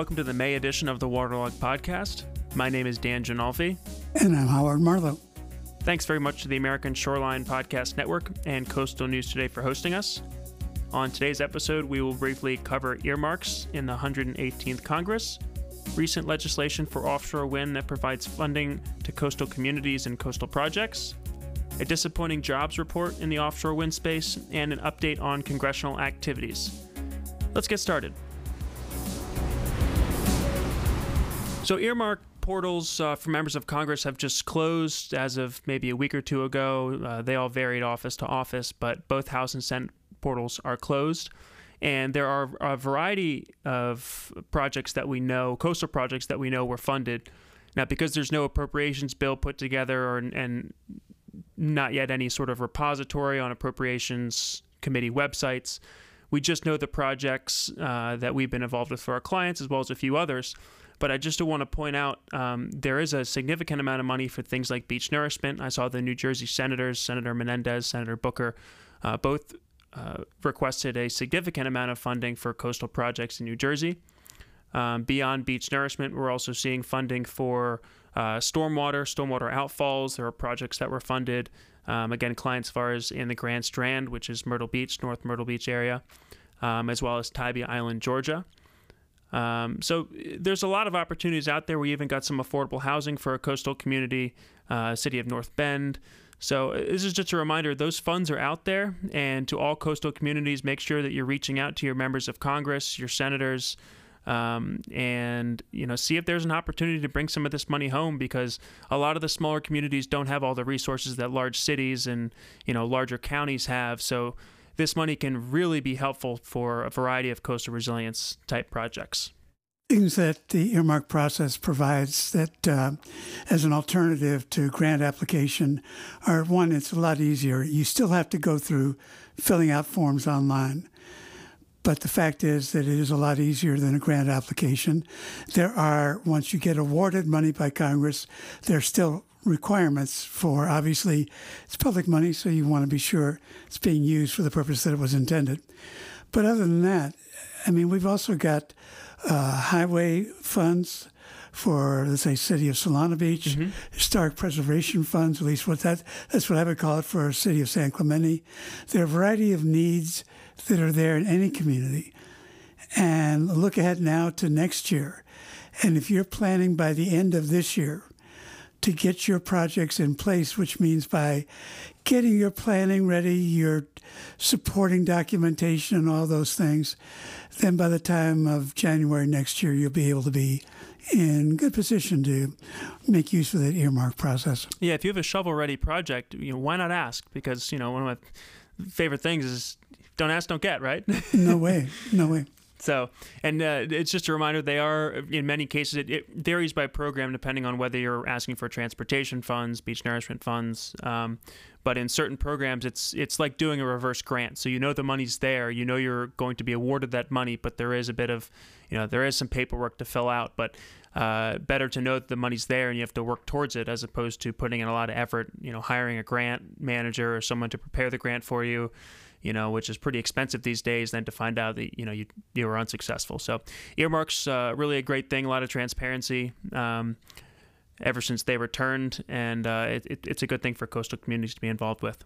welcome to the May edition of the Waterlog Podcast. My name is Dan Ginolfi. And I'm Howard Marlowe. Thanks very much to the American Shoreline Podcast Network and Coastal News Today for hosting us. On today's episode, we will briefly cover earmarks in the 118th Congress, recent legislation for offshore wind that provides funding to coastal communities and coastal projects, a disappointing jobs report in the offshore wind space, and an update on congressional activities. Let's get started. So, earmark portals uh, for members of Congress have just closed as of maybe a week or two ago. Uh, they all varied office to office, but both House and Senate portals are closed. And there are a variety of projects that we know, coastal projects that we know were funded. Now, because there's no appropriations bill put together or, and not yet any sort of repository on appropriations committee websites, we just know the projects uh, that we've been involved with for our clients as well as a few others. But I just want to point out um, there is a significant amount of money for things like beach nourishment. I saw the New Jersey senators, Senator Menendez, Senator Booker, uh, both uh, requested a significant amount of funding for coastal projects in New Jersey. Um, beyond beach nourishment, we're also seeing funding for uh, stormwater, stormwater outfalls. There are projects that were funded. Um, again, clients far as in the Grand Strand, which is Myrtle Beach, North Myrtle Beach area, um, as well as Tybee Island, Georgia. Um, so there's a lot of opportunities out there. We even got some affordable housing for a coastal community, uh, city of North Bend. So uh, this is just a reminder: those funds are out there, and to all coastal communities, make sure that you're reaching out to your members of Congress, your senators, um, and you know see if there's an opportunity to bring some of this money home because a lot of the smaller communities don't have all the resources that large cities and you know larger counties have. So this money can really be helpful for a variety of coastal resilience type projects. Things that the earmark process provides that, uh, as an alternative to grant application, are one, it's a lot easier. You still have to go through filling out forms online. But the fact is that it is a lot easier than a grant application. There are, once you get awarded money by Congress, there's still requirements for obviously it's public money, so you want to be sure it's being used for the purpose that it was intended. But other than that, I mean, we've also got uh, highway funds for let's say city of Solana Beach, mm-hmm. historic preservation funds, at least what that that's what I would call it for city of San Clemente. There are a variety of needs that are there in any community. And look ahead now to next year. And if you're planning by the end of this year to get your projects in place, which means by getting your planning ready, your supporting documentation, and all those things, then by the time of January next year, you'll be able to be in good position to make use of that earmark process. Yeah, if you have a shovel-ready project, you know, why not ask? Because you know one of my favorite things is don't ask, don't get, right? no way, no way. So, and uh, it's just a reminder they are, in many cases, it, it, varies by program depending on whether you're asking for transportation funds, beach nourishment funds. Um, but in certain programs, it's it's like doing a reverse grant. So you know the money's there, you know you're going to be awarded that money, but there is a bit of, you know, there is some paperwork to fill out. But uh, better to know that the money's there and you have to work towards it as opposed to putting in a lot of effort, you know, hiring a grant manager or someone to prepare the grant for you you know, which is pretty expensive these days, than to find out that, you know, you, you were unsuccessful. So earmarks, uh, really a great thing, a lot of transparency. Um, ever since they returned, and uh, it, it, it's a good thing for coastal communities to be involved with.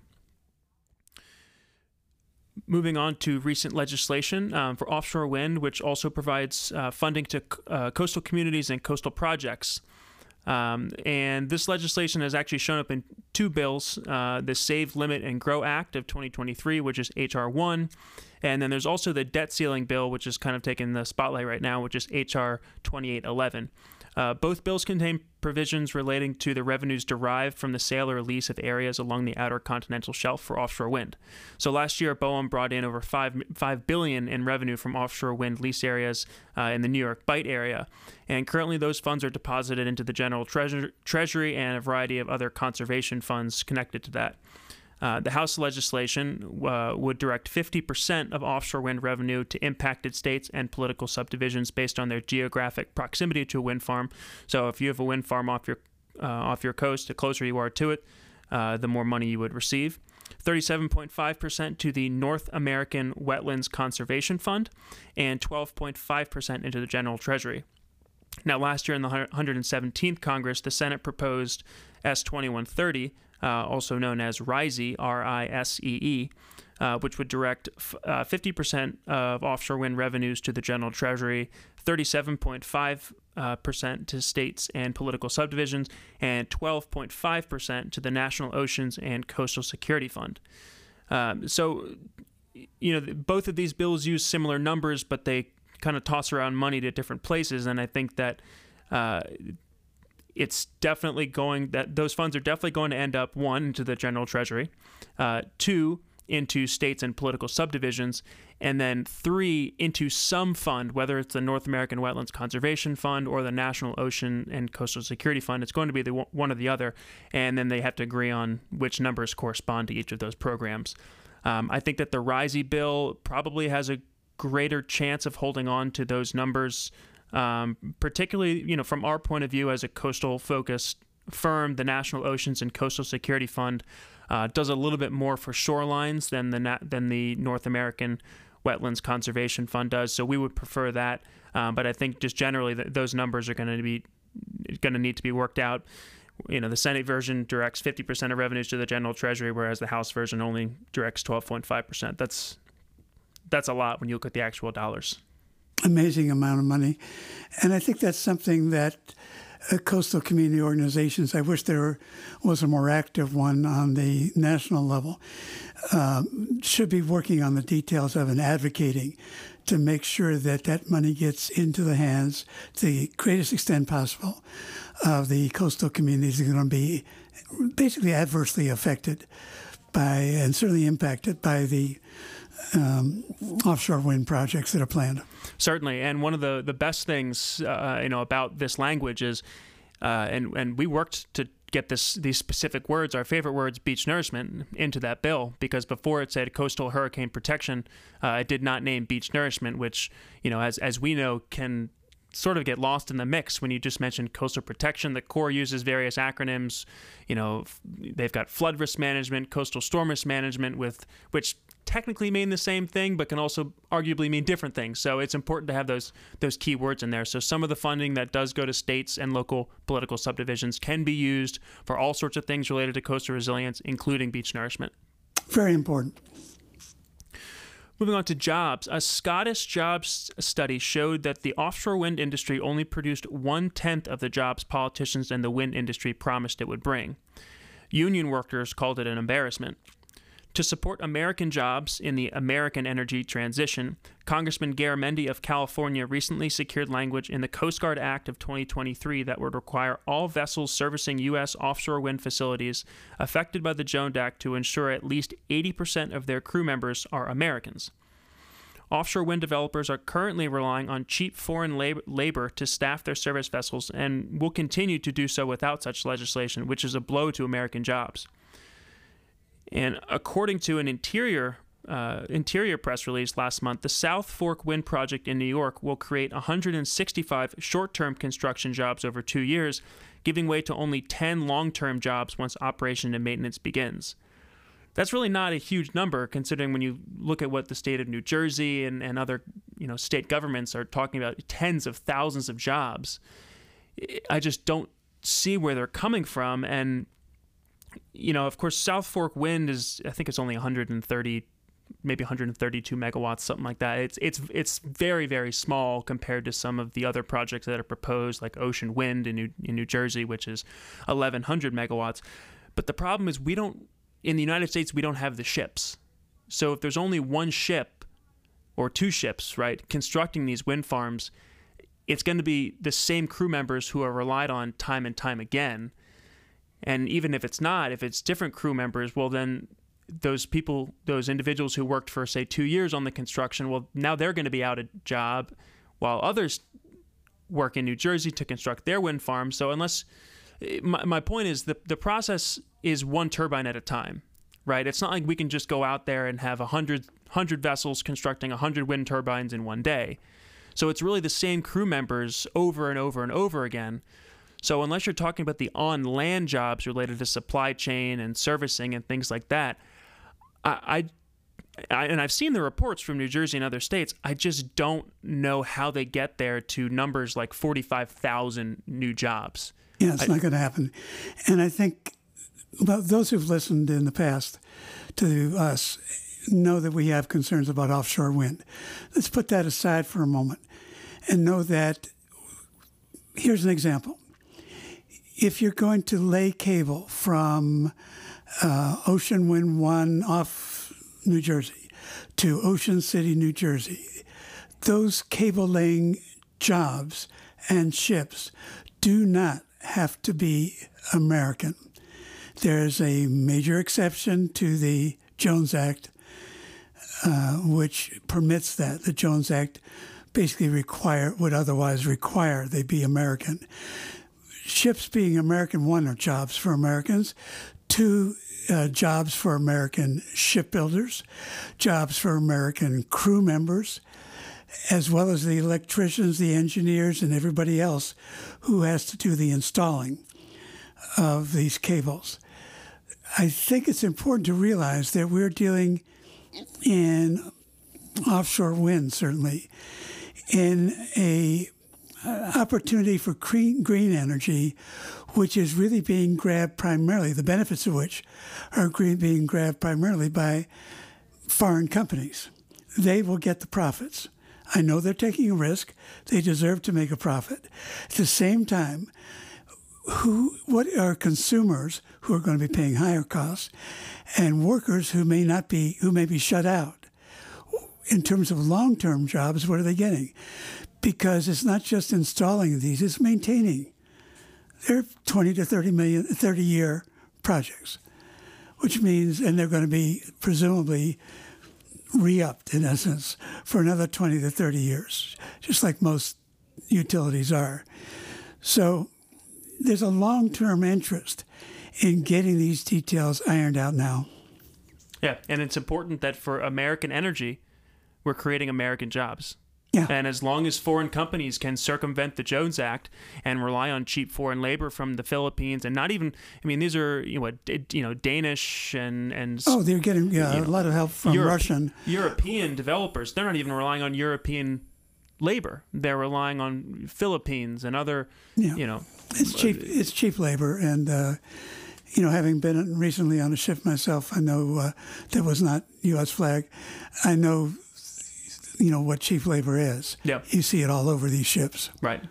Moving on to recent legislation um, for offshore wind, which also provides uh, funding to uh, coastal communities and coastal projects. Um, and this legislation has actually shown up in two bills uh, the Save, Limit, and Grow Act of 2023, which is H.R. 1. And then there's also the debt ceiling bill, which is kind of taking the spotlight right now, which is H.R. 2811. Uh, both bills contain provisions relating to the revenues derived from the sale or lease of areas along the outer continental shelf for offshore wind. So last year, BOEM brought in over five five billion in revenue from offshore wind lease areas uh, in the New York Bight area, and currently those funds are deposited into the general treasury and a variety of other conservation funds connected to that. Uh, the House legislation uh, would direct 50% of offshore wind revenue to impacted states and political subdivisions based on their geographic proximity to a wind farm. So, if you have a wind farm off your uh, off your coast, the closer you are to it, uh, the more money you would receive. 37.5% to the North American Wetlands Conservation Fund, and 12.5% into the General Treasury. Now, last year in the 117th Congress, the Senate proposed S 2130, uh, also known as RISEE, R I S E E, uh, which would direct f- uh, 50% of offshore wind revenues to the General Treasury, 37.5 uh, percent to states and political subdivisions, and 12.5 percent to the National Oceans and Coastal Security Fund. Um, so, you know, both of these bills use similar numbers, but they kind of toss around money to different places, and I think that. Uh, it's definitely going that those funds are definitely going to end up one into the general treasury, uh, two into states and political subdivisions, and then three into some fund, whether it's the North American Wetlands Conservation Fund or the National Ocean and Coastal Security Fund. It's going to be the one or the other, and then they have to agree on which numbers correspond to each of those programs. Um, I think that the RISEE bill probably has a greater chance of holding on to those numbers, um, particularly you know from our point of view as a coastal focused firm, the National Oceans and Coastal Security Fund uh, does a little bit more for shorelines than the than the North American Wetlands Conservation Fund does. So we would prefer that. Um, but I think just generally th- those numbers are going to be going to need to be worked out. You know, the Senate version directs 50% of revenues to the general treasury, whereas the House version only directs 12.5%. That's that's a lot when you look at the actual dollars. Amazing amount of money, and I think that's something that uh, coastal community organizations. I wish there was a more active one on the national level. Uh, should be working on the details of and advocating to make sure that that money gets into the hands to the greatest extent possible of the coastal communities that are going to be basically adversely affected by and certainly impacted by the um, offshore wind projects that are planned. Certainly, and one of the the best things uh, you know about this language is, uh, and and we worked to get this these specific words, our favorite words, beach nourishment, into that bill because before it said coastal hurricane protection, uh, it did not name beach nourishment, which you know as as we know can sort of get lost in the mix when you just mentioned coastal protection. The Corps uses various acronyms. You know, they've got flood risk management, coastal storm risk management, with which technically mean the same thing, but can also arguably mean different things. So it's important to have those those key words in there. So some of the funding that does go to states and local political subdivisions can be used for all sorts of things related to coastal resilience, including beach nourishment. Very important. Moving on to jobs, a Scottish jobs study showed that the offshore wind industry only produced one tenth of the jobs politicians and the wind industry promised it would bring. Union workers called it an embarrassment. To support American jobs in the American energy transition, Congressman Garamendi of California recently secured language in the Coast Guard Act of 2023 that would require all vessels servicing U.S. offshore wind facilities affected by the Jones Act to ensure at least 80% of their crew members are Americans. Offshore wind developers are currently relying on cheap foreign lab- labor to staff their service vessels and will continue to do so without such legislation, which is a blow to American jobs. And according to an interior uh, interior press release last month, the South Fork Wind Project in New York will create 165 short term construction jobs over two years, giving way to only 10 long term jobs once operation and maintenance begins. That's really not a huge number considering when you look at what the state of New Jersey and, and other you know state governments are talking about tens of thousands of jobs. I just don't see where they're coming from and you know, of course, South Fork Wind is I think it's only 130, maybe 132 megawatts, something like that. It's it's it's very very small compared to some of the other projects that are proposed, like Ocean Wind in New in New Jersey, which is 1100 megawatts. But the problem is we don't in the United States we don't have the ships. So if there's only one ship or two ships, right, constructing these wind farms, it's going to be the same crew members who are relied on time and time again and even if it's not, if it's different crew members, well, then those people, those individuals who worked for, say, two years on the construction, well, now they're going to be out of job while others work in New Jersey to construct their wind farms. So, unless eh, my, my point is the, the process is one turbine at a time, right? It's not like we can just go out there and have 100, 100 vessels constructing 100 wind turbines in one day. So, it's really the same crew members over and over and over again. So, unless you're talking about the on land jobs related to supply chain and servicing and things like that, I, I, and I've seen the reports from New Jersey and other states. I just don't know how they get there to numbers like 45,000 new jobs. Yeah, it's I, not going to happen. And I think well, those who've listened in the past to us know that we have concerns about offshore wind. Let's put that aside for a moment and know that here's an example. If you're going to lay cable from uh, Ocean Wind 1 off New Jersey to Ocean City, New Jersey, those cable laying jobs and ships do not have to be American. There's a major exception to the Jones Act, uh, which permits that. The Jones Act basically require would otherwise require they be American. Ships being American, one are jobs for Americans, two uh, jobs for American shipbuilders, jobs for American crew members, as well as the electricians, the engineers, and everybody else who has to do the installing of these cables. I think it's important to realize that we're dealing in offshore wind, certainly, in a opportunity for green, green energy, which is really being grabbed primarily, the benefits of which are being grabbed primarily by foreign companies. They will get the profits. I know they're taking a risk. They deserve to make a profit. At the same time, who what are consumers who are going to be paying higher costs and workers who may not be who may be shut out in terms of long-term jobs what are they getting because it's not just installing these it's maintaining they're 20 to 30 million 30 year projects which means and they're going to be presumably re-upped in essence for another 20 to 30 years just like most utilities are so there's a long term interest in getting these details ironed out now. Yeah, and it's important that for American energy, we're creating American jobs. Yeah. And as long as foreign companies can circumvent the Jones Act and rely on cheap foreign labor from the Philippines, and not even, I mean, these are you know, you know, Danish and and oh, they're getting yeah, a know, lot of help from Europe, Russian European developers. They're not even relying on European labor. They're relying on Philippines and other, yeah. you know, it's cheap. It's cheap labor, and uh, you know, having been recently on a ship myself, I know uh, that was not U.S. flag. I know, you know, what cheap labor is. Yeah, you see it all over these ships. Right.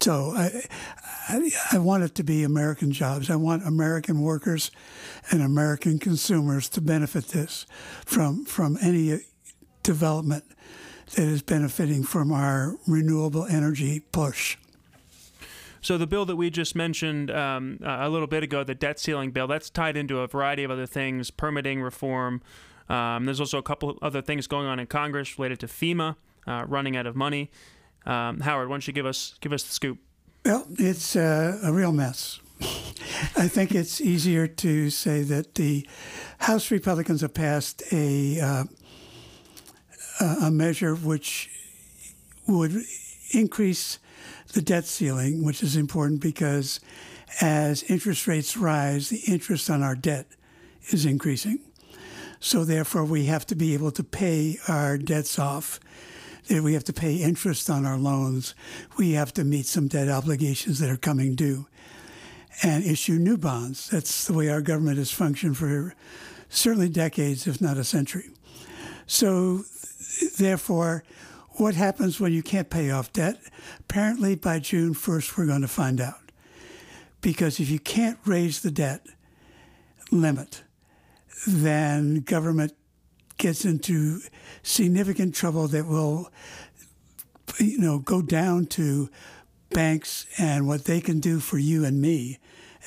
So I, I, I want it to be American jobs. I want American workers and American consumers to benefit this from from any development that is benefiting from our renewable energy push. So the bill that we just mentioned um, a little bit ago, the debt ceiling bill, that's tied into a variety of other things, permitting reform. Um, there's also a couple other things going on in Congress related to FEMA uh, running out of money. Um, Howard, why don't you give us give us the scoop? Well, it's uh, a real mess. I think it's easier to say that the House Republicans have passed a uh, a measure which would increase the debt ceiling, which is important because as interest rates rise, the interest on our debt is increasing. So, therefore, we have to be able to pay our debts off. We have to pay interest on our loans. We have to meet some debt obligations that are coming due and issue new bonds. That's the way our government has functioned for certainly decades, if not a century. So, therefore, what happens when you can't pay off debt? Apparently, by June 1st, we're going to find out. Because if you can't raise the debt limit, then government gets into significant trouble that will, you know, go down to banks and what they can do for you and me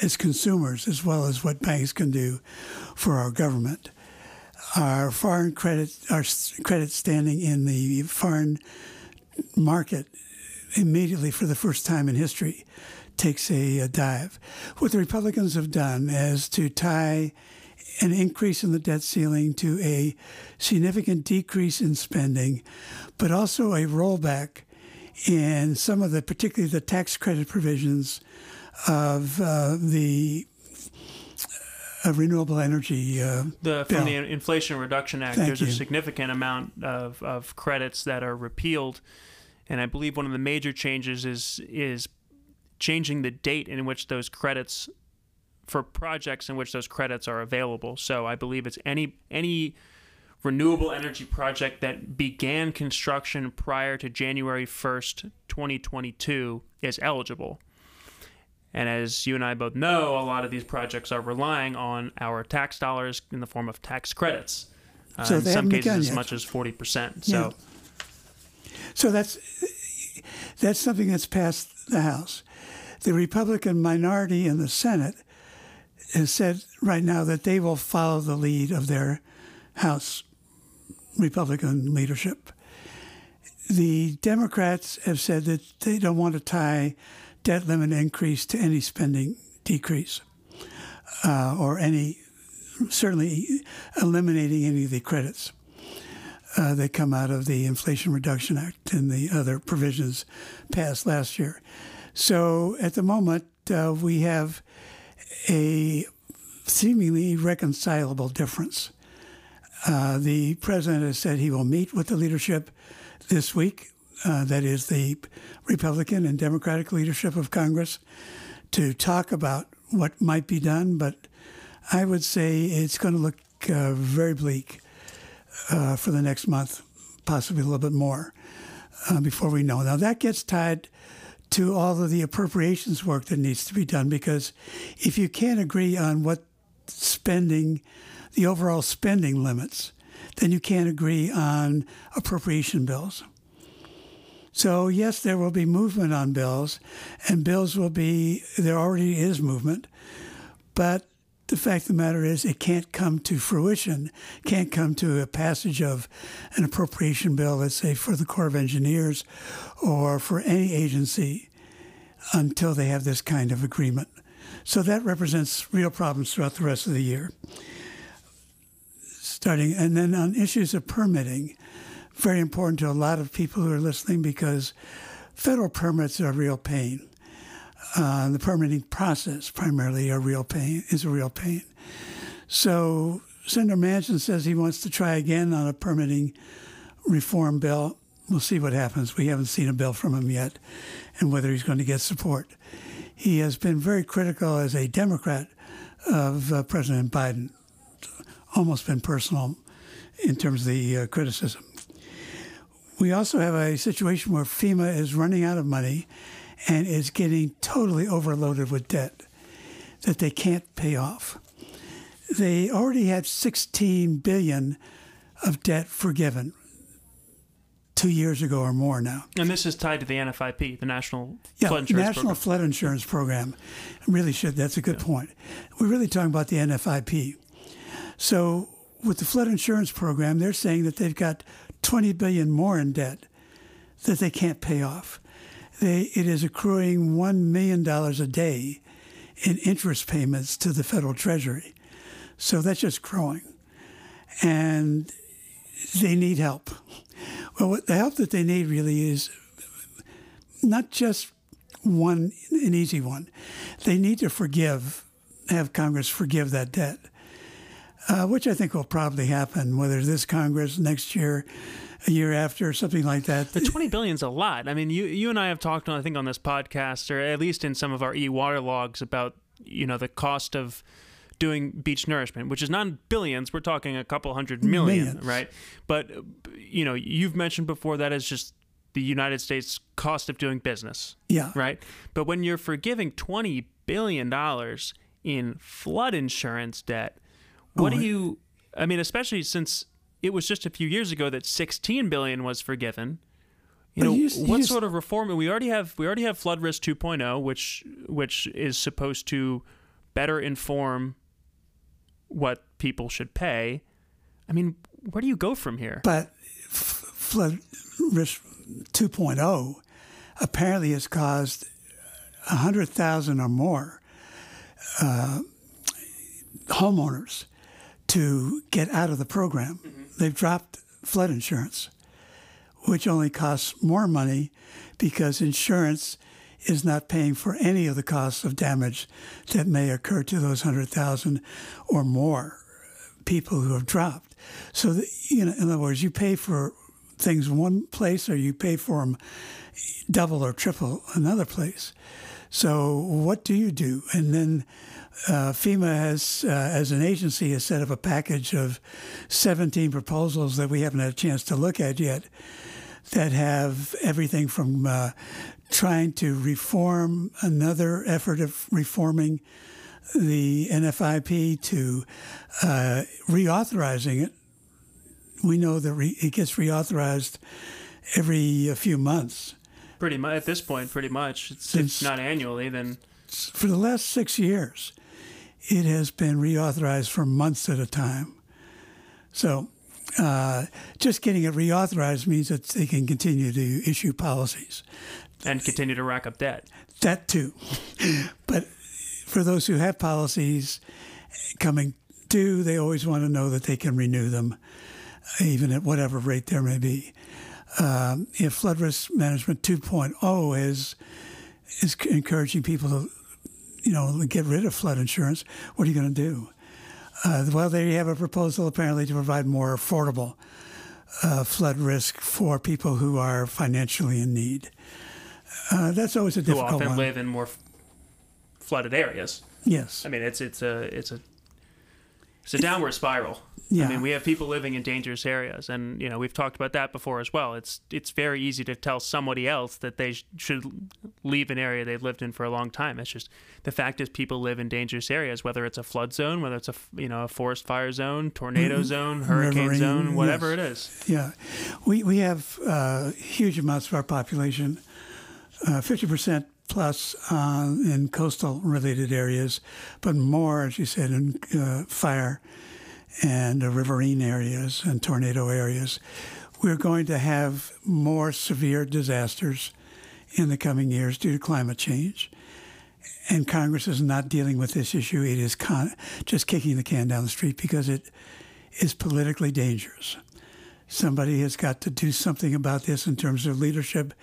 as consumers, as well as what banks can do for our government our foreign credit, our credit standing in the foreign market immediately for the first time in history takes a, a, dive. What the Republicans have done is to tie an increase in the debt ceiling to a significant decrease in spending, but also a rollback in some of the, particularly the tax credit provisions of uh, the a renewable energy. Uh, the from bill. the Inflation Reduction Act, Thank there's you. a significant amount of, of credits that are repealed, and I believe one of the major changes is is changing the date in which those credits for projects in which those credits are available. So I believe it's any any renewable energy project that began construction prior to January 1st, 2022 is eligible. And as you and I both know, a lot of these projects are relying on our tax dollars in the form of tax credits. Uh, So in some cases, as yet. much as 40%. So, So that's that's something that's passed the House. The Republican minority in the Senate has said right now that they will follow the lead of their House Republican leadership. The Democrats have said that they don't want to tie debt limit increase to any spending decrease uh, or any certainly eliminating any of the credits uh, that come out of the Inflation Reduction Act and the other provisions passed last year. So at the moment, uh, we have a seemingly reconcilable difference. Uh, the president has said he will meet with the leadership this week, uh, that is, the Republican and Democratic leadership of Congress, to talk about what might be done. But I would say it's going to look uh, very bleak uh, for the next month, possibly a little bit more uh, before we know. Now, that gets tied to all of the appropriations work that needs to be done because if you can't agree on what spending, the overall spending limits, then you can't agree on appropriation bills. So, yes, there will be movement on bills, and bills will be, there already is movement, but the fact of the matter is it can't come to fruition, can't come to a passage of an appropriation bill, let's say for the Corps of Engineers or for any agency until they have this kind of agreement. So that represents real problems throughout the rest of the year. Starting, and then on issues of permitting, very important to a lot of people who are listening because federal permits are a real pain uh, the permitting process primarily a real pain is a real pain. So Senator Manchin says he wants to try again on a permitting reform bill. We'll see what happens. We haven't seen a bill from him yet, and whether he's going to get support. He has been very critical as a Democrat of uh, President Biden, almost been personal in terms of the uh, criticism. We also have a situation where FEMA is running out of money and is getting totally overloaded with debt that they can't pay off. They already had 16 billion of debt forgiven two years ago or more now. and this is tied to the NFIP, the National Yeah, Flood Insurance National Program. Flood Insurance Program. Really should. That's a good point. We're really talking about the NFIP. So with the flood insurance program, they're saying that they've got 20 billion more in debt that they can't pay off. They, it is accruing $1 million a day in interest payments to the federal treasury. So that's just growing. And they need help. Well, what, the help that they need really is not just one, an easy one. They need to forgive, have Congress forgive that debt, uh, which I think will probably happen, whether this Congress next year, a year after, something like that. The 20 billion's a lot. I mean, you you and I have talked on I think on this podcast or at least in some of our e-water logs about, you know, the cost of doing beach nourishment, which is not billions, we're talking a couple hundred million, Millions. right? But you know, you've mentioned before that is just the United States cost of doing business, yeah. right? But when you're forgiving 20 billion dollars in flood insurance debt, what Oh, do you I mean, especially since it was just a few years ago that 16 billion was forgiven. You know, you s- you what sort of reform? We already have we already have flood risk 2.0, which which is supposed to better inform what people should pay. I mean, where do you go from here? But f- flood risk 2.0 apparently has caused 100,000 or more uh, homeowners to get out of the program. They've dropped flood insurance, which only costs more money because insurance is not paying for any of the costs of damage that may occur to those 100,000 or more people who have dropped. So, the, you know, in other words, you pay for things one place or you pay for them double or triple another place. So, what do you do? And then uh, FEMA has, uh, as an agency, has set up a package of 17 proposals that we haven't had a chance to look at yet that have everything from uh, trying to reform another effort of reforming the NFIP to uh, reauthorizing it. We know that re- it gets reauthorized every a few months. Pretty much at this point, pretty much. It's, it's not annually, then. For the last six years, it has been reauthorized for months at a time. So uh, just getting it reauthorized means that they can continue to issue policies and continue to rack up debt. That too, but for those who have policies coming due, they always want to know that they can renew them, even at whatever rate there may be. Um, if flood risk management 2.0 is is encouraging people to, you know, get rid of flood insurance, what are you going to do? Uh, well, they have a proposal apparently to provide more affordable uh, flood risk for people who are financially in need. Uh, that's always a difficult who often one. live in more f- flooded areas. Yes, I mean it's it's a it's a it's a downward spiral. Yeah. I mean, we have people living in dangerous areas, and you know we've talked about that before as well. It's it's very easy to tell somebody else that they sh- should leave an area they've lived in for a long time. It's just the fact is people live in dangerous areas, whether it's a flood zone, whether it's a you know a forest fire zone, tornado mm-hmm. zone, hurricane Riverine, zone, whatever yes. it is. Yeah, we we have uh, huge amounts of our population, uh, fifty uh, percent plus uh, in coastal related areas, but more, as you said, in uh, fire and riverine areas and tornado areas. We're going to have more severe disasters in the coming years due to climate change. And Congress is not dealing with this issue. It is con- just kicking the can down the street because it is politically dangerous. Somebody has got to do something about this in terms of leadership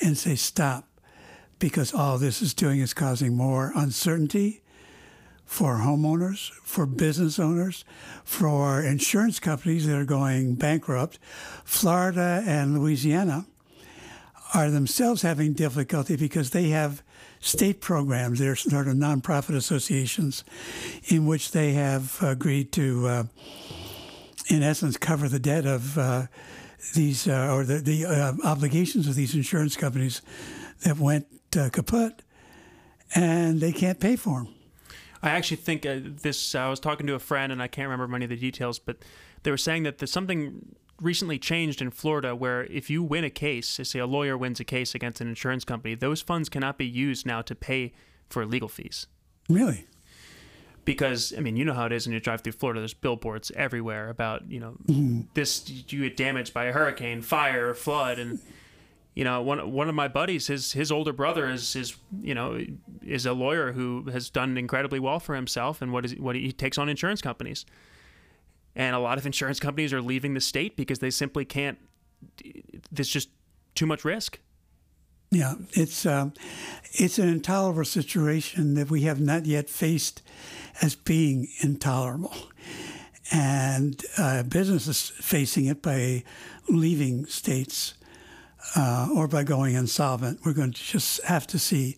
and say, stop, because all this is doing is causing more uncertainty for homeowners, for business owners, for insurance companies that are going bankrupt. Florida and Louisiana are themselves having difficulty because they have state programs. They're sort of nonprofit associations in which they have agreed to, uh, in essence, cover the debt of uh, these uh, or the, the uh, obligations of these insurance companies that went uh, kaput, and they can't pay for them. I actually think uh, this. I was talking to a friend, and I can't remember many of the details, but they were saying that there's something recently changed in Florida where if you win a case, say a lawyer wins a case against an insurance company, those funds cannot be used now to pay for legal fees. Really? Because I mean, you know how it is when you drive through Florida. There's billboards everywhere about you know mm-hmm. this you get damaged by a hurricane, fire, flood, and you know one one of my buddies his his older brother is is you know is a lawyer who has done incredibly well for himself and what is what he takes on insurance companies. And a lot of insurance companies are leaving the state because they simply can't there's just too much risk. Yeah it's um, it's an intolerable situation that we have not yet faced as being intolerable. And uh, businesses facing it by leaving states uh, or by going insolvent. We're going to just have to see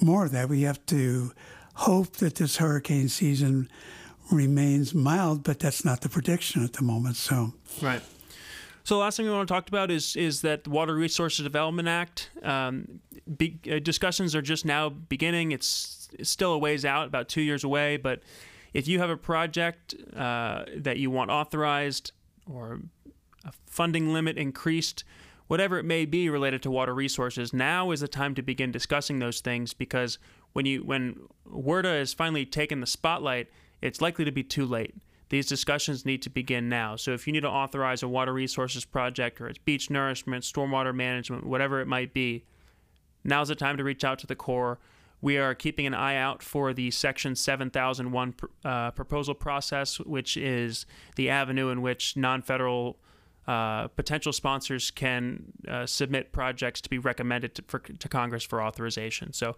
more of that. We have to hope that this hurricane season remains mild, but that's not the prediction at the moment. So, right. So the last thing we want to talk about is is that the Water Resources Development Act. Um, be, uh, discussions are just now beginning. It's, it's, still a ways out, about two years away. But if you have a project uh, that you want authorized or a funding limit increased, whatever it may be related to water resources, now is the time to begin discussing those things because when you when WRDA is finally taken the spotlight, it's likely to be too late. These discussions need to begin now. So if you need to authorize a water resources project or it's beach nourishment, stormwater management, whatever it might be, now's the time to reach out to the Corps. We are keeping an eye out for the Section 7001 uh, proposal process, which is the avenue in which non federal uh, potential sponsors can uh, submit projects to be recommended to, for, to Congress for authorization. So,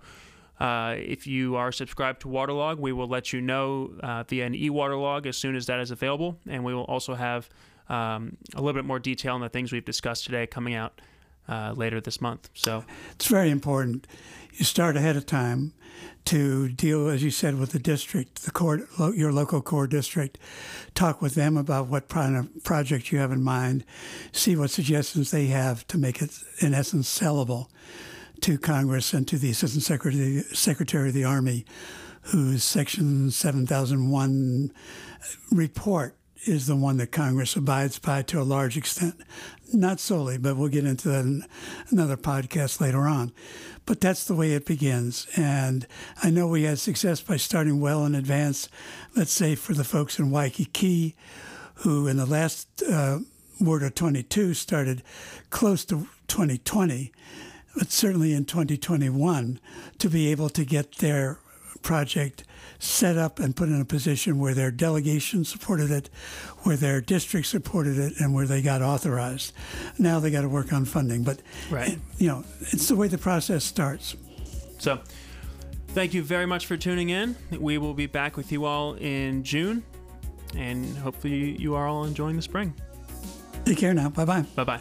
uh, if you are subscribed to Waterlog, we will let you know uh, via an e-Waterlog as soon as that is available, and we will also have um, a little bit more detail on the things we've discussed today coming out uh, later this month. So it's very important. You start ahead of time to deal, as you said, with the district, the Corps, your local Corps district. Talk with them about what project you have in mind. See what suggestions they have to make it, in essence, sellable to Congress and to the Assistant Secretary, Secretary of the Army, whose Section 7001 report is the one that Congress abides by to a large extent. Not solely, but we'll get into that in another podcast later on. But that's the way it begins. And I know we had success by starting well in advance, let's say for the folks in Waikiki, who in the last uh, WRDA of 22 started close to 2020, but certainly in 2021 to be able to get their project set up and put in a position where their delegation supported it, where their district supported it, and where they got authorized. Now they got to work on funding, but right. you know, it's the way the process starts. So, thank you very much for tuning in. We will be back with you all in June, and hopefully, you are all enjoying the spring. Take care now. Bye bye. Bye bye.